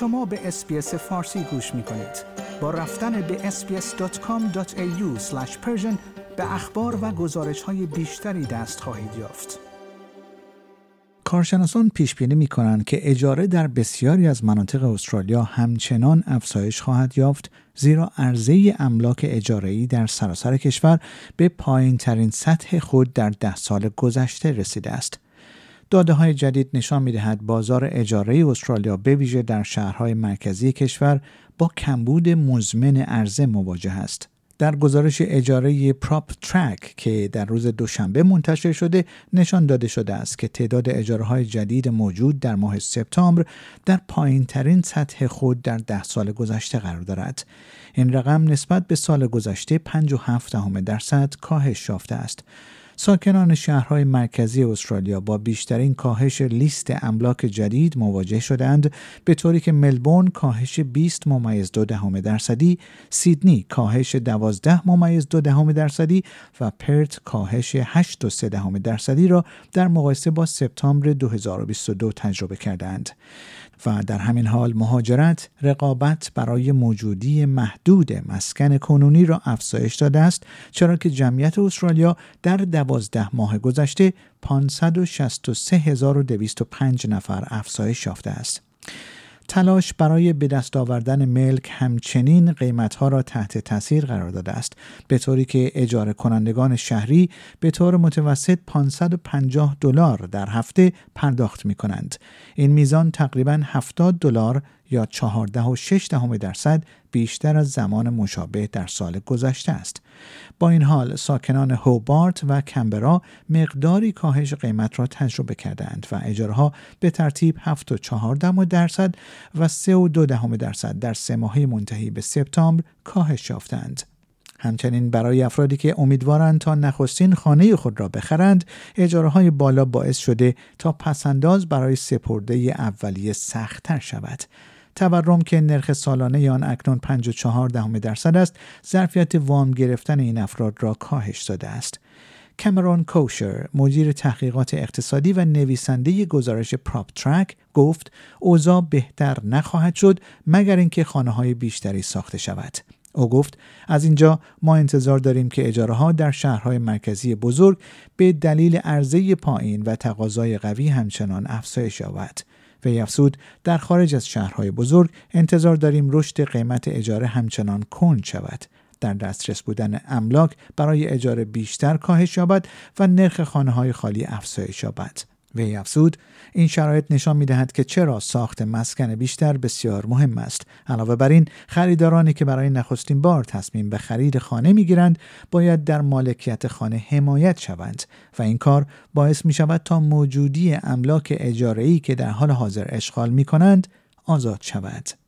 شما به اسپیس فارسی گوش می کنید. با رفتن به sbs.com.au به اخبار و گزارش های بیشتری دست خواهید یافت. کارشناسان پیش بینی می کنند که اجاره در بسیاری از مناطق استرالیا همچنان افزایش خواهد یافت زیرا عرضه املاک اجاره‌ای در سراسر کشور به پایین ترین سطح خود در ده سال گذشته رسیده است. داده های جدید نشان می دهد بازار اجاره استرالیا به ویژه در شهرهای مرکزی کشور با کمبود مزمن عرضه مواجه است. در گزارش اجاره پراپ ترک که در روز دوشنبه منتشر شده نشان داده شده است که تعداد اجاره های جدید موجود در ماه سپتامبر در پایین ترین سطح خود در ده سال گذشته قرار دارد. این رقم نسبت به سال گذشته 57 درصد کاهش یافته است. ساکنان شهرهای مرکزی استرالیا با بیشترین کاهش لیست املاک جدید مواجه شدند به طوری که ملبورن کاهش 20 ممیز دو دهم درصدی، سیدنی کاهش 12 ممیز دو دهم درصدی و پرت کاهش 8 و 3 دهم درصدی را در مقایسه با سپتامبر 2022 تجربه کردند. و در همین حال مهاجرت رقابت برای موجودی محدود مسکن کنونی را افزایش داده است چرا که جمعیت استرالیا در دوازده ماه گذشته 563205 نفر افزایش یافته است. تلاش برای به دست آوردن ملک همچنین قیمتها را تحت تاثیر قرار داده است به طوری که اجاره کنندگان شهری به طور متوسط 550 دلار در هفته پرداخت می کنند. این میزان تقریبا 70 دلار یا 14.6 درصد بیشتر از زمان مشابه در سال گذشته است. با این حال ساکنان هوبارت و کمبرا مقداری کاهش قیمت را تجربه کردند و اجارها به ترتیب 7.4 درصد و 3.2 درصد در سه ماهه منتهی به سپتامبر کاهش یافتند. همچنین برای افرادی که امیدوارند تا نخستین خانه خود را بخرند اجاره های بالا باعث شده تا پسنداز برای سپرده اولیه سختتر شود تورم که نرخ سالانه آن اکنون 54 دهم درصد است ظرفیت وام گرفتن این افراد را کاهش داده است. کامرون کوشر مدیر تحقیقات اقتصادی و نویسنده گزارش پراپ ترک گفت اوضاع بهتر نخواهد شد مگر اینکه خانه های بیشتری ساخته شود. او گفت از اینجا ما انتظار داریم که اجاره ها در شهرهای مرکزی بزرگ به دلیل عرضه پایین و تقاضای قوی همچنان افزایش یابد. وی افزود در خارج از شهرهای بزرگ انتظار داریم رشد قیمت اجاره همچنان کند شود. در دسترس بودن املاک برای اجاره بیشتر کاهش یابد و نرخ خانه های خالی افزایش یابد. وی افزود این شرایط نشان می دهد که چرا ساخت مسکن بیشتر بسیار مهم است. علاوه بر این خریدارانی که برای نخستین بار تصمیم به خرید خانه می گیرند باید در مالکیت خانه حمایت شوند و این کار باعث می شود تا موجودی املاک اجاره که در حال حاضر اشغال می کنند آزاد شود.